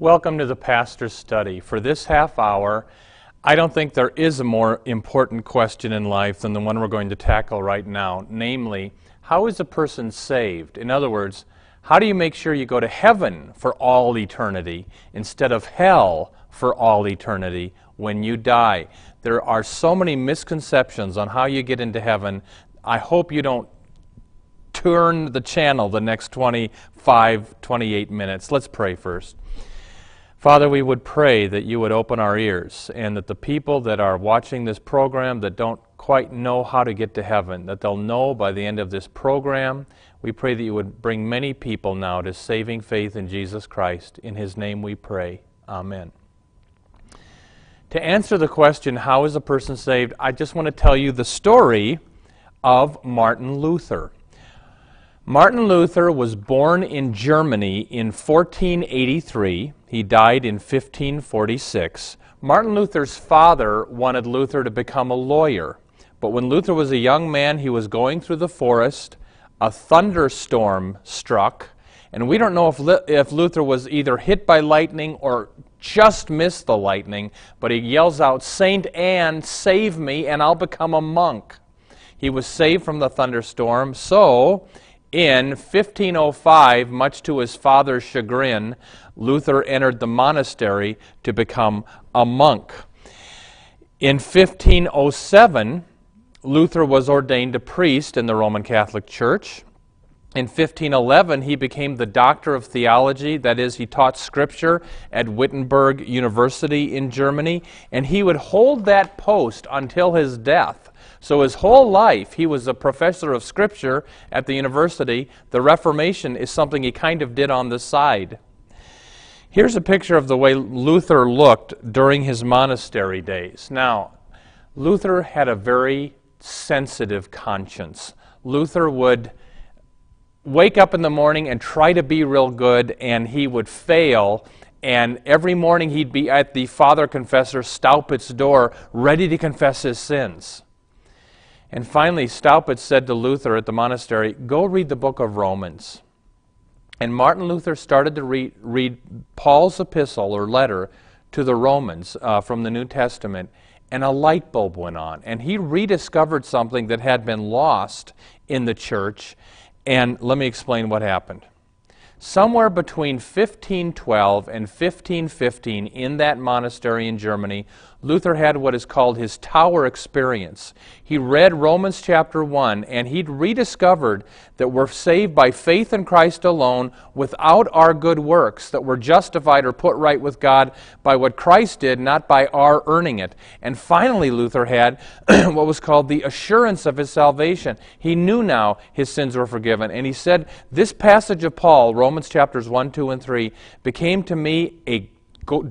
Welcome to the Pastor's Study. For this half hour, I don't think there is a more important question in life than the one we're going to tackle right now, namely, how is a person saved? In other words, how do you make sure you go to heaven for all eternity instead of hell for all eternity when you die? There are so many misconceptions on how you get into heaven. I hope you don't turn the channel the next 25, 28 minutes. Let's pray first. Father, we would pray that you would open our ears and that the people that are watching this program that don't quite know how to get to heaven, that they'll know by the end of this program. We pray that you would bring many people now to saving faith in Jesus Christ. In his name we pray. Amen. To answer the question, how is a person saved, I just want to tell you the story of Martin Luther. Martin Luther was born in Germany in 1483. He died in 1546. Martin Luther's father wanted Luther to become a lawyer. But when Luther was a young man, he was going through the forest. A thunderstorm struck. And we don't know if, if Luther was either hit by lightning or just missed the lightning, but he yells out, Saint Anne, save me, and I'll become a monk. He was saved from the thunderstorm, so in 1505, much to his father's chagrin, Luther entered the monastery to become a monk. In 1507, Luther was ordained a priest in the Roman Catholic Church. In 1511, he became the doctor of theology, that is, he taught scripture at Wittenberg University in Germany, and he would hold that post until his death. So his whole life, he was a professor of Scripture at the university. The Reformation is something he kind of did on the side. Here's a picture of the way Luther looked during his monastery days. Now, Luther had a very sensitive conscience. Luther would wake up in the morning and try to be real good, and he would fail. And every morning he'd be at the father confessor Staupitz's door, ready to confess his sins. And finally, Staupitz said to Luther at the monastery, Go read the book of Romans. And Martin Luther started to read, read Paul's epistle or letter to the Romans uh, from the New Testament, and a light bulb went on. And he rediscovered something that had been lost in the church. And let me explain what happened. Somewhere between 1512 and 1515, in that monastery in Germany, Luther had what is called his tower experience. He read Romans chapter 1 and he'd rediscovered that we're saved by faith in Christ alone without our good works, that we're justified or put right with God by what Christ did, not by our earning it. And finally, Luther had what was called the assurance of his salvation. He knew now his sins were forgiven. And he said, This passage of Paul, Romans chapters 1, 2, and 3, became to me a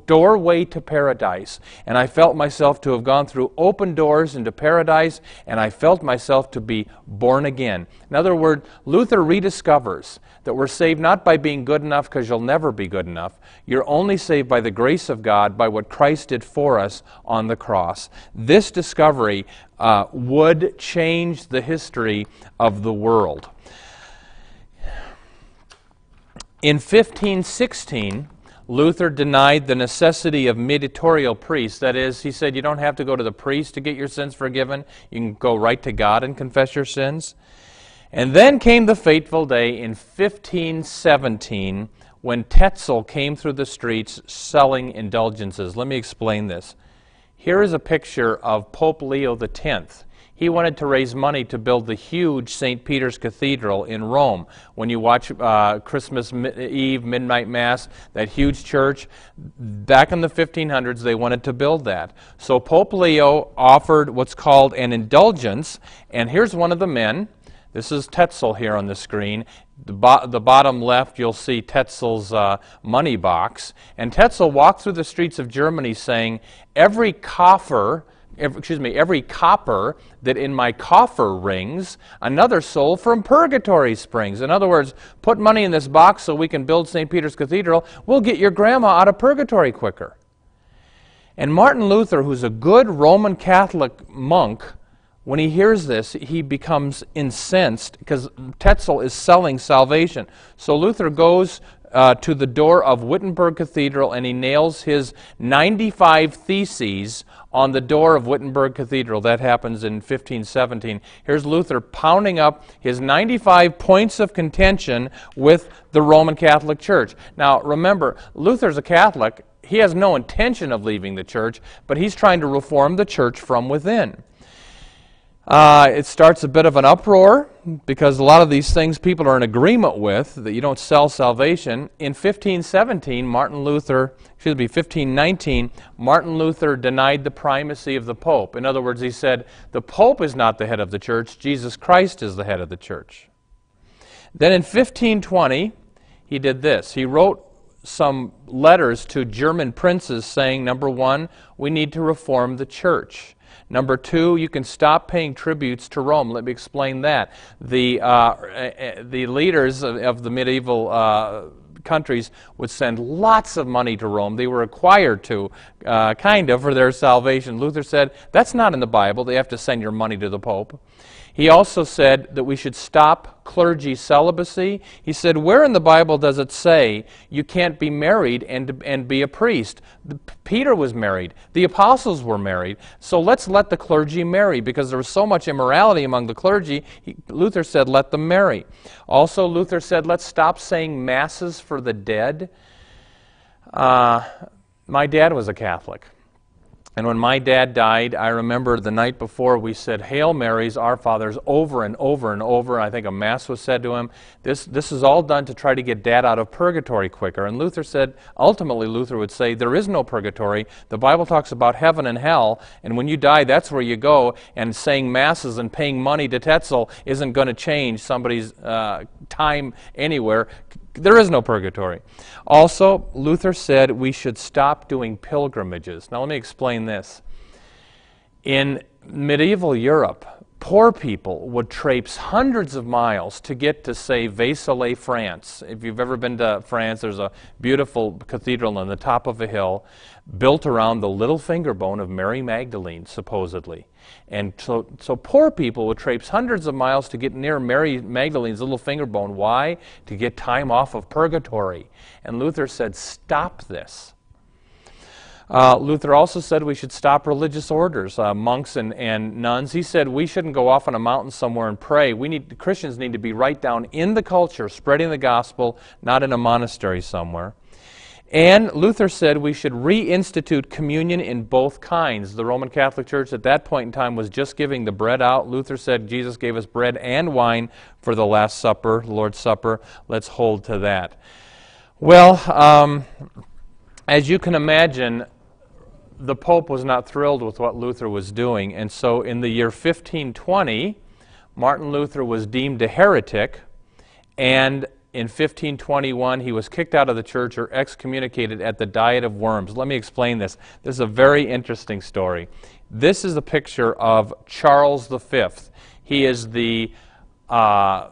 doorway to paradise. And I felt myself to have gone through open doors into paradise, and I felt myself to be born again. In other words, Luther rediscovers that we're saved not by being good enough because you'll never be good enough. You're only saved by the grace of God, by what Christ did for us on the cross. This discovery uh, would change the history of the world. In 1516, Luther denied the necessity of mediatorial priests. That is, he said you don't have to go to the priest to get your sins forgiven. You can go right to God and confess your sins. And then came the fateful day in 1517 when Tetzel came through the streets selling indulgences. Let me explain this. Here is a picture of Pope Leo X. He wanted to raise money to build the huge St. Peter's Cathedral in Rome. When you watch uh, Christmas Eve, Midnight Mass, that huge church, back in the 1500s, they wanted to build that. So Pope Leo offered what's called an indulgence, and here's one of the men. This is Tetzel here on the screen, The, bo- the bottom left, you'll see Tetzel's uh, money box. And Tetzel walked through the streets of Germany saying, Every coffer, every, excuse me, every copper that in my coffer rings, another soul from purgatory springs. In other words, put money in this box so we can build St. Peter's Cathedral. We'll get your grandma out of purgatory quicker. And Martin Luther, who's a good Roman Catholic monk, when he hears this, he becomes incensed because Tetzel is selling salvation. So Luther goes uh, to the door of Wittenberg Cathedral and he nails his 95 theses on the door of Wittenberg Cathedral. That happens in 1517. Here's Luther pounding up his 95 points of contention with the Roman Catholic Church. Now, remember, Luther's a Catholic. He has no intention of leaving the church, but he's trying to reform the church from within. Uh, it starts a bit of an uproar because a lot of these things people are in agreement with that you don't sell salvation. In 1517, Martin Luther, excuse me, 1519, Martin Luther denied the primacy of the Pope. In other words, he said, the Pope is not the head of the church, Jesus Christ is the head of the church. Then in 1520, he did this. He wrote some letters to German princes saying, number one, we need to reform the church. Number two, you can stop paying tributes to Rome. Let me explain that. The, uh, eh, the leaders of, of the medieval uh, countries would send lots of money to Rome. They were required to, uh, kind of, for their salvation. Luther said, that's not in the Bible. They have to send your money to the Pope. He also said that we should stop clergy celibacy. He said, Where in the Bible does it say you can't be married and, and be a priest? The, Peter was married, the apostles were married. So let's let the clergy marry because there was so much immorality among the clergy. He, Luther said, Let them marry. Also, Luther said, Let's stop saying masses for the dead. Uh, my dad was a Catholic. And when my dad died, I remember the night before we said Hail Marys, Our Fathers, over and over and over. I think a Mass was said to him. This, this is all done to try to get dad out of purgatory quicker. And Luther said, ultimately, Luther would say, There is no purgatory. The Bible talks about heaven and hell, and when you die, that's where you go. And saying Masses and paying money to Tetzel isn't going to change somebody's uh, time anywhere. There is no purgatory. Also, Luther said we should stop doing pilgrimages. Now, let me explain this. In medieval Europe, poor people would traipse hundreds of miles to get to, say, Vézelay, France. If you've ever been to France, there's a beautiful cathedral on the top of a hill built around the little finger bone of Mary Magdalene, supposedly. And so, so poor people would traipse hundreds of miles to get near Mary Magdalene's little finger bone. Why? To get time off of purgatory. And Luther said, stop this. Uh, Luther also said we should stop religious orders, uh, monks and, and nuns. He said we shouldn't go off on a mountain somewhere and pray. We need Christians need to be right down in the culture, spreading the gospel, not in a monastery somewhere. And Luther said we should reinstitute communion in both kinds. The Roman Catholic Church at that point in time was just giving the bread out. Luther said Jesus gave us bread and wine for the Last Supper, the Lord's Supper. Let's hold to that. Well, um, as you can imagine, the Pope was not thrilled with what Luther was doing. And so in the year 1520, Martin Luther was deemed a heretic and in 1521, he was kicked out of the church or excommunicated at the Diet of Worms. Let me explain this. This is a very interesting story. This is a picture of Charles V. He is the uh,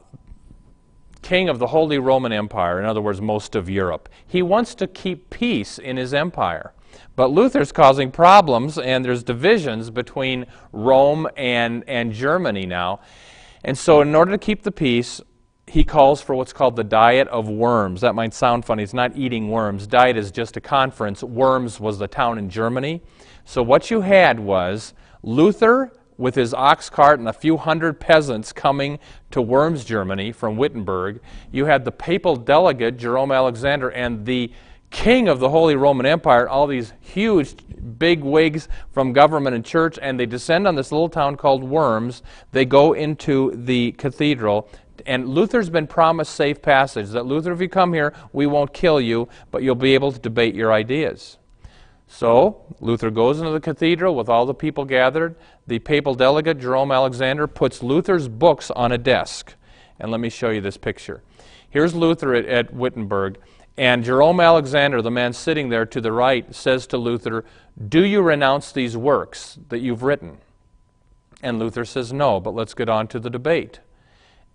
king of the Holy Roman Empire, in other words, most of Europe. He wants to keep peace in his empire. But Luther's causing problems, and there's divisions between Rome and, and Germany now. And so, in order to keep the peace, he calls for what's called the diet of worms. That might sound funny. It's not eating worms. Diet is just a conference. Worms was the town in Germany. So what you had was Luther with his ox cart and a few hundred peasants coming to Worms, Germany from Wittenberg. You had the papal delegate, Jerome Aleander, and the king of the Holy Roman Empire, all these huge big wigs from government and church, and they descend on this little town called Worms. They go into the cathedral and Luther's been promised safe passage that Luther, if you come here, we won't kill you, but you'll be able to debate your ideas. So, Luther goes into the cathedral with all the people gathered. The papal delegate, Jerome Aleander, puts Luther's books on a desk. And let me show you this picture. Here's Luther at, at Wittenberg, and Jerome Aleander, the man sitting there to the right, says to Luther, Do you renounce these works that you've written? And Luther says, No, but let's get on to the debate.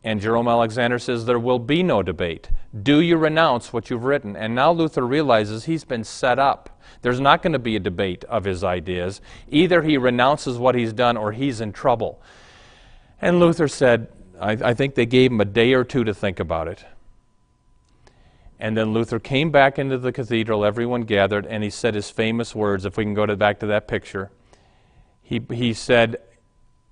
And Jerome Aleander says, There will be no debate. Do you renounce what you've written? And now Luther realizes he's been set up. There's not going to be a debate of his ideas. Either he renounces what he's done or he's in trouble. And Luther said, I, I think they gave him a day or two to think about it. And then Luther came back into the cathedral, everyone gathered, and he said his famous words. If we can go to, back to that picture, he, he said,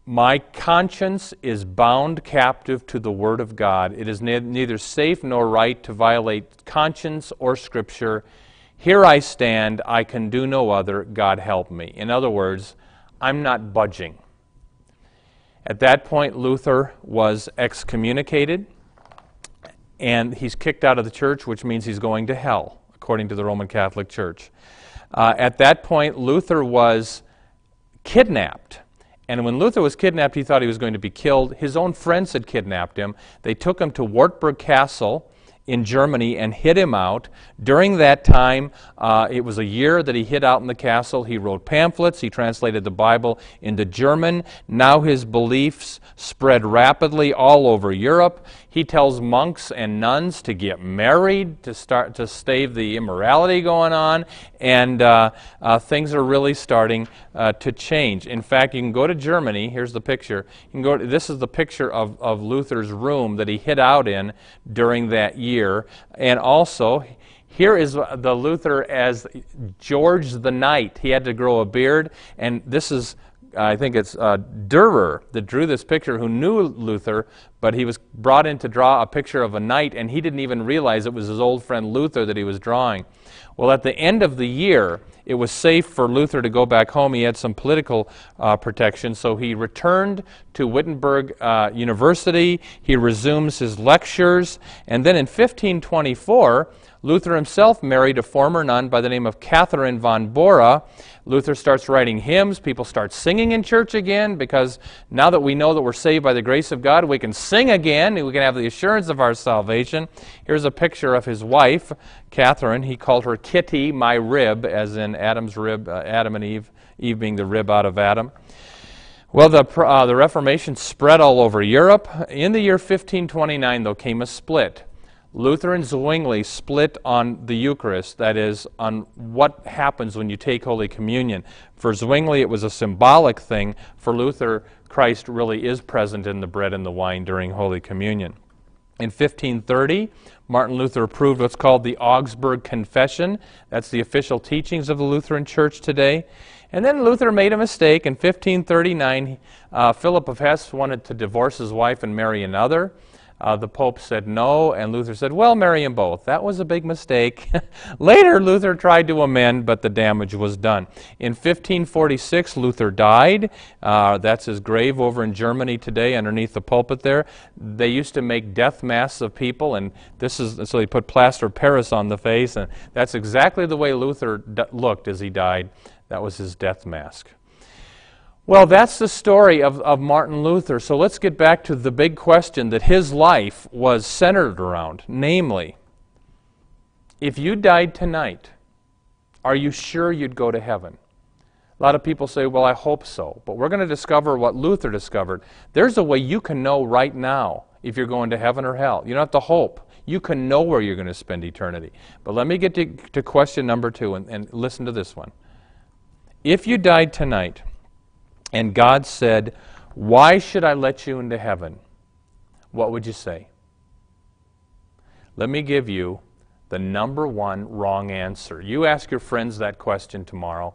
My conscience is bound captive to the Word of God. It is ne- neither safe nor right to violate conscience or Scripture. Here I stand, I can do no other. God help me. In other words, I'm not budging. At that point, Luther was excommunicated and he's kicked out of the church, which means he's going to hell, according to the Roman Catholic Church. Uh, at that point, Luther was kidnapped. And when Luther was kidnapped, he thought he was going to be killed. His own friends had kidnapped him. They took him to Wartburg Castle in Germany and hid him out. During that time, uh, it was a year that he hid out in the castle. He wrote pamphlets, he translated the Bible into German. Now his beliefs spread rapidly all over Europe. He tells monks and nuns to get married to start to stave the immorality going on, and uh, uh, things are really starting uh, to change. In fact, you can go to Germany. Here's the picture. You can go. To, this is the picture of, of Luther's room that he hid out in during that year, and also. Here is the Luther as George the Knight. He had to grow a beard, and this is I think it's uh, Durer that drew this picture who knew Luther, but he was brought in to draw a picture of a knight, and he didn't even realize it was his old friend Luther that he was drawing. Well, at the end of the year, it was safe for Luther to go back home. He had some political uh, protection, so he returned to Wittenberg uh, University. He resumes his lectures, and then in 1524, Luther himself married a former nun by the name of Catherine von Bora. Luther starts writing hymns. People start singing in church again because now that we know that we're saved by the grace of God, we can sing again. We can have the assurance of our salvation. Here's a picture of his wife, Catherine. He called her Kitty, my rib, as in Adam's rib, uh, Adam and Eve, Eve being the rib out of Adam. Well, the, uh, the Reformation spread all over Europe. In the year 1529, though, came a split. Luther and Zwingli split on the Eucharist, that is, on what happens when you take Holy Communion. For Zwingli, it was a symbolic thing. For Luther, Christ really is present in the bread and the wine during Holy Communion. In 1530, Martin Luther approved what's called the Augsburg Confession. That's the official teachings of the Lutheran Church today. And then Luther made a mistake. In 1539, uh, Philip of Hesse wanted to divorce his wife and marry another. Uh, the Pope said no, and Luther said, well, marry them both. That was a big mistake. Later, Luther tried to amend, but the damage was done. In 1546, Luther died. Uh, that's his grave over in Germany today, underneath the pulpit there. They used to make death masks of people, and this is so they put plaster of Paris on the face, and that's exactly the way Luther d- looked as he died. That was his death mask. Well, that's the story of, of Martin Luther. So let's get back to the big question that his life was centered around. Namely, if you died tonight, are you sure you'd go to heaven? A lot of people say, well, I hope so. But we're going to discover what Luther discovered. There's a way you can know right now if you're going to heaven or hell. You don't have to hope. You can know where you're going to spend eternity. But let me get to, to question number two and, and listen to this one. If you died tonight, and God said, Why should I let you into heaven? What would you say? Let me give you the number one wrong answer. You ask your friends that question tomorrow.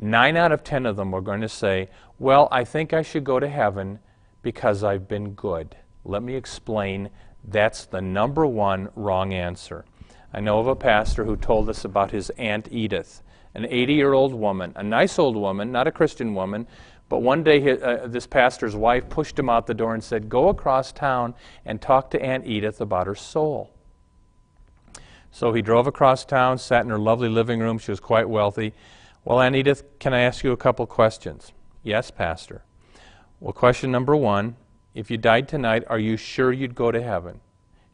Nine out of ten of them are going to say, Well, I think I should go to heaven because I've been good. Let me explain. That's the number one wrong answer. I know of a pastor who told us about his Aunt Edith, an 80 year old woman, a nice old woman, not a Christian woman, but one day, uh, this pastor's wife pushed him out the door and said, Go across town and talk to Aunt Edith about her soul. So he drove across town, sat in her lovely living room. She was quite wealthy. Well, Aunt Edith, can I ask you a couple questions? Yes, Pastor. Well, question number one If you died tonight, are you sure you'd go to heaven?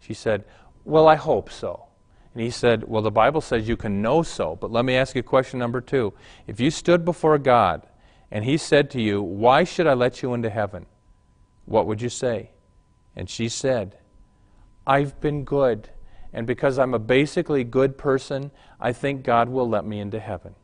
She said, Well, I hope so. And he said, Well, the Bible says you can know so, but let me ask you question number two. If you stood before God and he said to you, Why should I let you into heaven? What would you say? And she said, I've been good. And because I'm a basically good person, I think God will let me into heaven.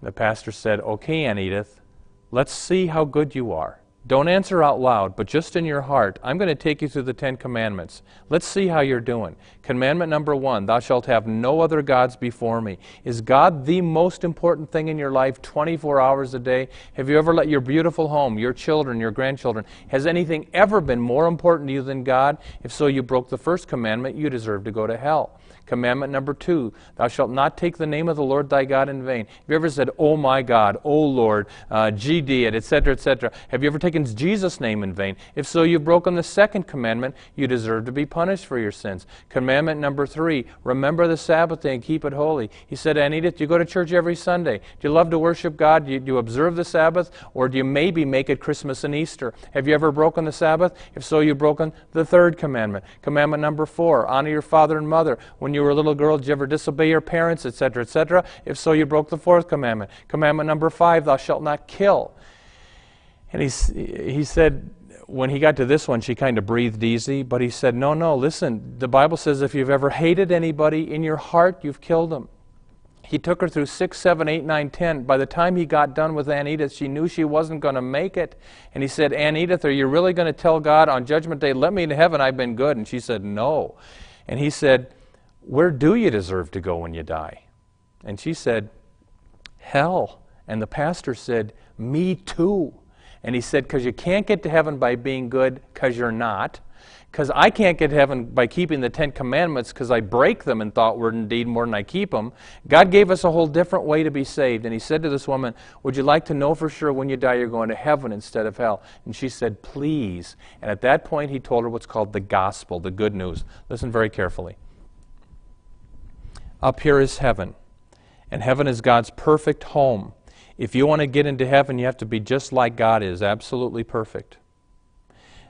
The pastor said, Okay, Aunt Edith, let's see how good you are. Don't answer out loud, but just in your heart. I'm going to take you through the Ten Commandments. Let's see how you're doing. Commandment number one Thou shalt have no other gods before me. Is God the most important thing in your life 24 hours a day? Have you ever let your beautiful home, your children, your grandchildren, has anything ever been more important to you than God? If so, you broke the first commandment, you deserve to go to hell. Commandment number two, thou shalt not take the name of the Lord thy God in vain. Have you ever said, Oh my God, Oh Lord, uh, GD etc., etc.? Have you ever taken Jesus' name in vain? If so, you've broken the second commandment. You deserve to be punished for your sins. Commandment number three, remember the Sabbath day and keep it holy. He said, Aunt Edith, do you go to church every Sunday? Do you love to worship God? Do you, do you observe the Sabbath? Or do you maybe make it Christmas and Easter? Have you ever broken the Sabbath? If so, you've broken the third commandment. Commandment number four, honor your father and mother. When you were a little girl, did you ever disobey your parents, etc., etc.? If so, you broke the fourth commandment. Commandment number five, thou shalt not kill. And he, he said, when he got to this one, she kind of breathed easy, but he said, No, no, listen, the Bible says if you've ever hated anybody in your heart, you've killed them. He took her through 6, 7, 8, 9, 10. By the time he got done with Aunt Edith, she knew she wasn't going to make it. And he said, Aunt Edith, are you really going to tell God on Judgment Day, let me into heaven, I've been good? And she said, No. And he said, where do you deserve to go when you die? And she said, Hell. And the pastor said, Me too. And he said, Because you can't get to heaven by being good, because you're not. Because I can't get to heaven by keeping the Ten Commandments, because I break them in thought, word, and deed more than I keep them. God gave us a whole different way to be saved. And he said to this woman, Would you like to know for sure when you die you're going to heaven instead of hell? And she said, Please. And at that point, he told her what's called the gospel, the good news. Listen very carefully. Up here is heaven, and heaven is God's perfect home. If you want to get into heaven, you have to be just like God is, absolutely perfect.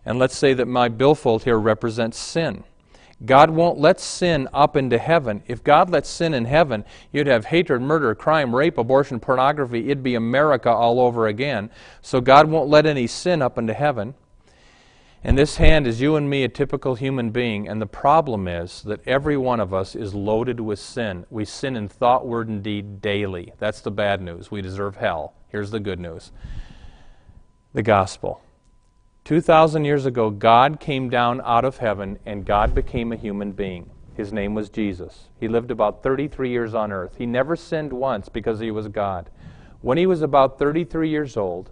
And let's say that my billfold here represents sin. God won't let sin up into heaven. If God lets sin in heaven, you'd have hatred, murder, crime, rape, abortion, pornography. It'd be America all over again. So God won't let any sin up into heaven. And this hand is you and me, a typical human being. And the problem is that every one of us is loaded with sin. We sin in thought, word, and deed daily. That's the bad news. We deserve hell. Here's the good news the gospel. 2,000 years ago, God came down out of heaven and God became a human being. His name was Jesus. He lived about 33 years on earth. He never sinned once because he was God. When he was about 33 years old,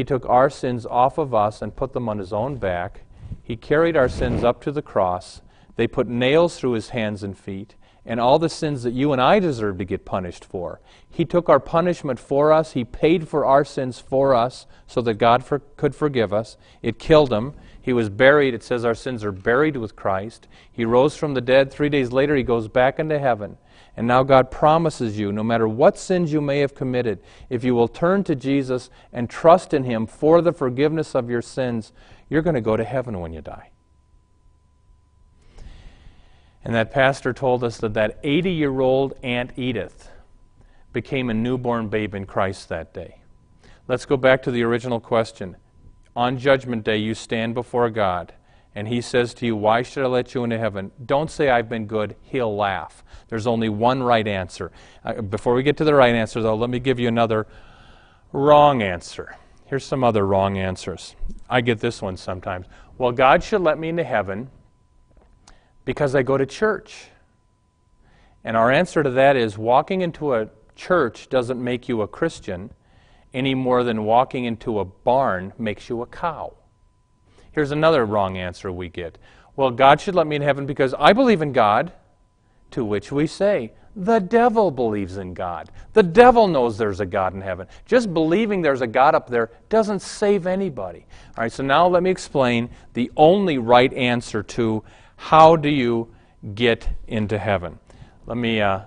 he took our sins off of us and put them on his own back. He carried our sins up to the cross. They put nails through his hands and feet, and all the sins that you and I deserve to get punished for. He took our punishment for us. He paid for our sins for us so that God for, could forgive us. It killed him. He was buried. It says our sins are buried with Christ. He rose from the dead. Three days later, he goes back into heaven. And now God promises you, no matter what sins you may have committed, if you will turn to Jesus and trust in Him for the forgiveness of your sins, you're going to go to heaven when you die. And that pastor told us that that 80 year old Aunt Edith became a newborn babe in Christ that day. Let's go back to the original question. On Judgment Day, you stand before God and he says to you, Why should I let you into heaven? Don't say, I've been good. He'll laugh. There's only one right answer. Uh, before we get to the right answer, though, let me give you another wrong answer. Here's some other wrong answers. I get this one sometimes. Well, God should let me into heaven because I go to church. And our answer to that is walking into a church doesn't make you a Christian any more than walking into a barn makes you a cow. Here's another wrong answer we get. Well, God should let me in heaven because I believe in God. To which we say, the devil believes in God. The devil knows there's a God in heaven. Just believing there's a God up there doesn't save anybody. All right, so now let me explain the only right answer to how do you get into heaven. Let me uh,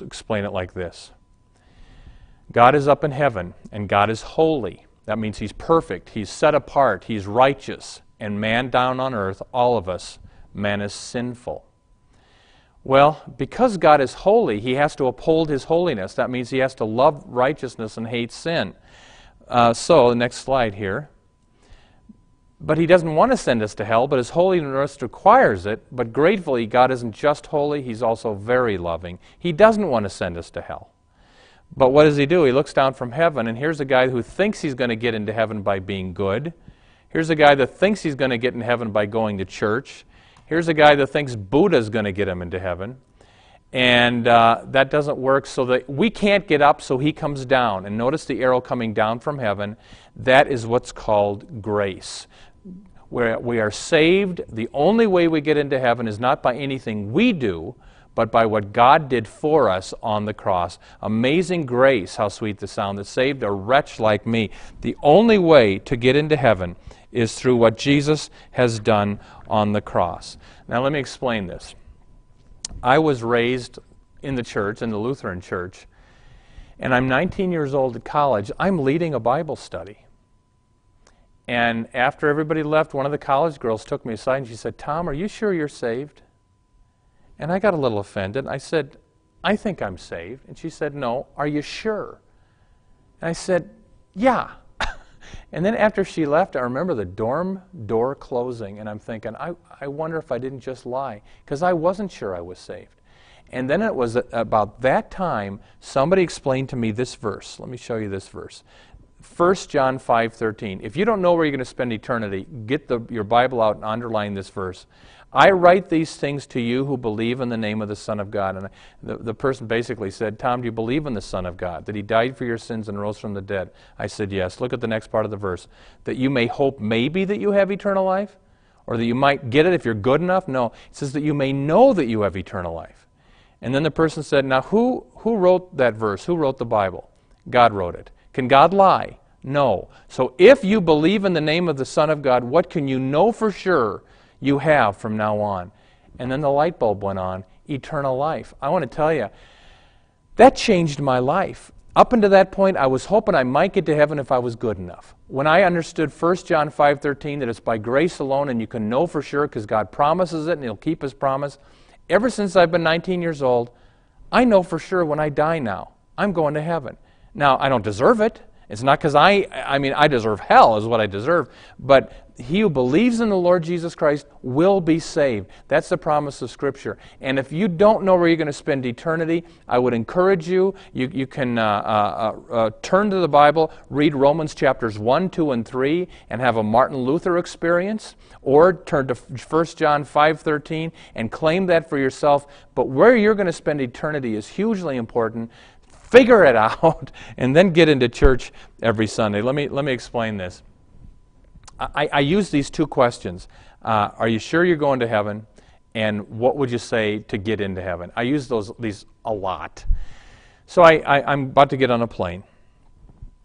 explain it like this God is up in heaven, and God is holy. That means He's perfect, He's set apart, He's righteous, and man down on earth, all of us, Man is sinful. Well, because God is holy, he has to uphold his holiness. That means he has to love righteousness and hate sin. Uh, so, the next slide here. But he doesn't want to send us to hell, but his holiness requires it. But gratefully, God isn't just holy, he's also very loving. He doesn't want to send us to hell. But what does he do? He looks down from heaven, and here's a guy who thinks he's going to get into heaven by being good. Here's a guy that thinks he's going to get in heaven by going to church. Here's a guy that thinks Buddha's going to get him into heaven. And uh, that doesn't work, so that we can't get up, so he comes down. And notice the arrow coming down from heaven. That is what's called grace. Where we are saved, the only way we get into heaven is not by anything we do, but by what God did for us on the cross. Amazing grace, how sweet the sound that saved a wretch like me. The only way to get into heaven is through what Jesus has done on the cross. Now, let me explain this. I was raised in the church, in the Lutheran church, and I'm 19 years old at college. I'm leading a Bible study. And after everybody left, one of the college girls took me aside and she said, Tom, are you sure you're saved? And I got a little offended. I said, I think I'm saved. And she said, No, are you sure? And I said, Yeah. and then after she left, I remember the dorm door closing, and I'm thinking, I, I wonder if I didn't just lie, because I wasn't sure I was saved. And then it was about that time somebody explained to me this verse. Let me show you this verse. 1 John 5:13. If you don't know where you're going to spend eternity, get the, your Bible out and underline this verse. I write these things to you who believe in the name of the Son of God. And the, the person basically said, Tom, do you believe in the Son of God? That he died for your sins and rose from the dead? I said, Yes. Look at the next part of the verse. That you may hope maybe that you have eternal life? Or that you might get it if you're good enough? No. It says that you may know that you have eternal life. And then the person said, Now who, who wrote that verse? Who wrote the Bible? God wrote it. Can God lie? No. So if you believe in the name of the Son of God, what can you know for sure you have from now on. And then the light bulb went on eternal life. I want to tell you, that changed my life. Up until that point, I was hoping I might get to heaven if I was good enough. When I understood 1 John 5:13 that it's by grace alone and you can know for sure because God promises it and he'll keep his promise, ever since I've been 19 years old, I know for sure when I die now, I'm going to heaven. Now, I don't deserve it. It's not because I, I mean, I deserve hell, is what I deserve. But he who believes in the Lord Jesus Christ will be saved. That's the promise of Scripture. And if you don't know where you're going to spend eternity, I would encourage you, you, you can uh, uh, uh, turn to the Bible, read Romans chapters 1, 2, and 3, and have a Martin Luther experience, or turn to 1 John 5, 13, and claim that for yourself. But where you're going to spend eternity is hugely important figure it out, and then get into church every Sunday. Let me, let me explain this. I, I use these two questions uh, Are you sure you're going to heaven? And what would you say to get into heaven? I use those, these a lot. So I, I, I'm about to get on a plane.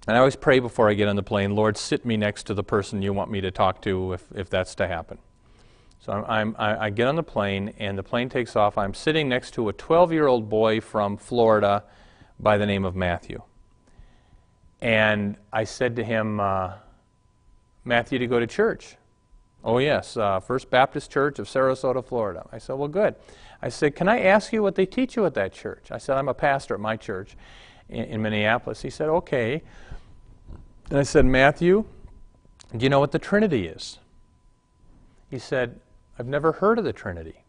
And I always pray before I get on the plane, Lord, sit me next to the person you want me to talk to if, if that's to happen. So I'm, I'm, i get on the plane, and the plane takes off. I'm sitting next to a 12 year old boy from Florida by the name of Matthew. And I said to him, uh, Matthew, to go to church? Oh, yes, uh, First Baptist Church of Sarasota, Florida. I said, Well, good. I said, Can I ask you what they teach you at that church? I said, I'm a pastor at my church in, in Minneapolis. He said, Okay. And I said, Matthew, do you know what the Trinity is? He said, I've never heard of the Trinity.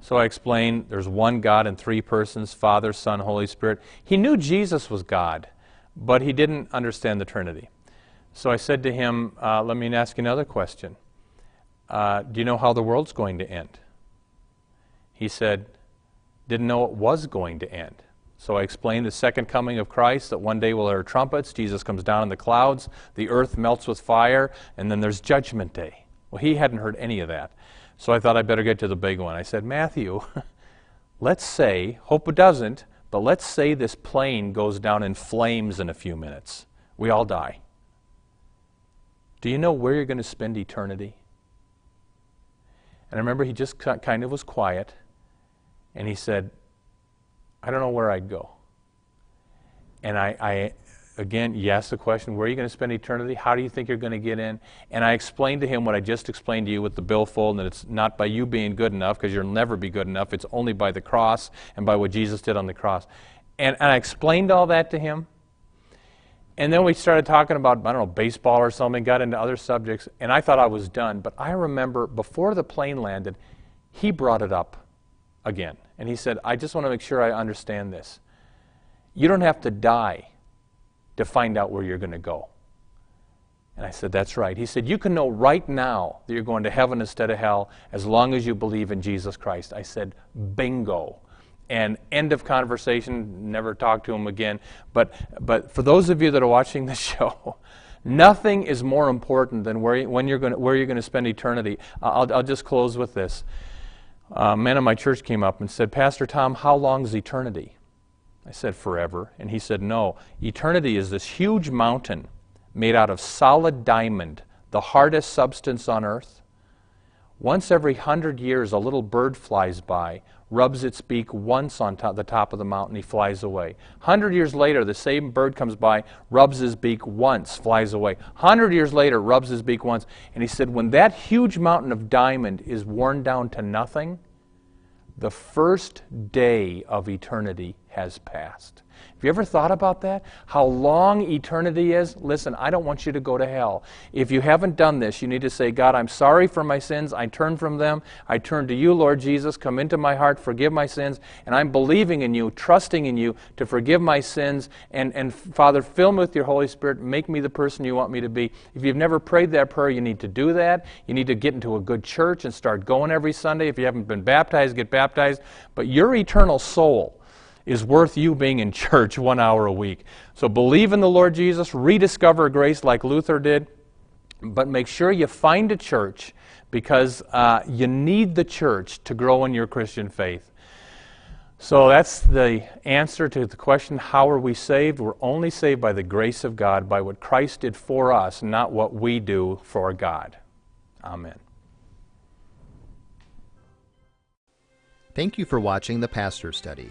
So I explained there's one God in three persons Father, Son, Holy Spirit. He knew Jesus was God, but he didn't understand the Trinity. So I said to him, uh, Let me ask you another question. Uh, do you know how the world's going to end? He said, Didn't know it was going to end. So I explained the second coming of Christ, that one day we'll hear trumpets, Jesus comes down in the clouds, the earth melts with fire, and then there's Judgment Day. Well, he hadn't heard any of that. So I thought I'd better get to the big one. I said, Matthew, let's say, hope it doesn't, but let's say this plane goes down in flames in a few minutes. We all die. Do you know where you're going to spend eternity? And I remember he just kind of was quiet, and he said, I don't know where I'd go. And I, I again, you asked the question, where are you going to spend eternity? How do you think you're going to get in? And I explained to him what I just explained to you with the billfold, and that it's not by you being good enough, because you'll never be good enough. It's only by the cross and by what Jesus did on the cross. And, and I explained all that to him. And then we started talking about, I don't know, baseball or something, got into other subjects, and I thought I was done. But I remember before the plane landed, he brought it up again. And he said, I just want to make sure I understand this. You don't have to die to find out where you're going to go. And I said, That's right. He said, You can know right now that you're going to heaven instead of hell as long as you believe in Jesus Christ. I said, Bingo. And end of conversation, never talk to him again. But, but for those of you that are watching the show, nothing is more important than where, when you're going to, where you're going to spend eternity. I'll, I'll just close with this. A man in my church came up and said, Pastor Tom, how long is eternity? I said, Forever. And he said, No. Eternity is this huge mountain made out of solid diamond, the hardest substance on earth. Once every hundred years, a little bird flies by, rubs its beak once on top, the top of the mountain, he flies away. Hundred years later, the same bird comes by, rubs his beak once, flies away. Hundred years later, rubs his beak once. And he said, When that huge mountain of diamond is worn down to nothing, the first day of eternity has passed. Have you ever thought about that? How long eternity is? Listen, I don't want you to go to hell. If you haven't done this, you need to say, God, I'm sorry for my sins. I turn from them. I turn to you, Lord Jesus. Come into my heart, forgive my sins. And I'm believing in you, trusting in you to forgive my sins. And, and Father, fill me with your Holy Spirit. Make me the person you want me to be. If you've never prayed that prayer, you need to do that. You need to get into a good church and start going every Sunday. If you haven't been baptized, get baptized. But your eternal soul, is worth you being in church one hour a week. So believe in the Lord Jesus, rediscover grace like Luther did, but make sure you find a church because uh, you need the church to grow in your Christian faith. So that's the answer to the question how are we saved? We're only saved by the grace of God, by what Christ did for us, not what we do for God. Amen. Thank you for watching the Pastor Study.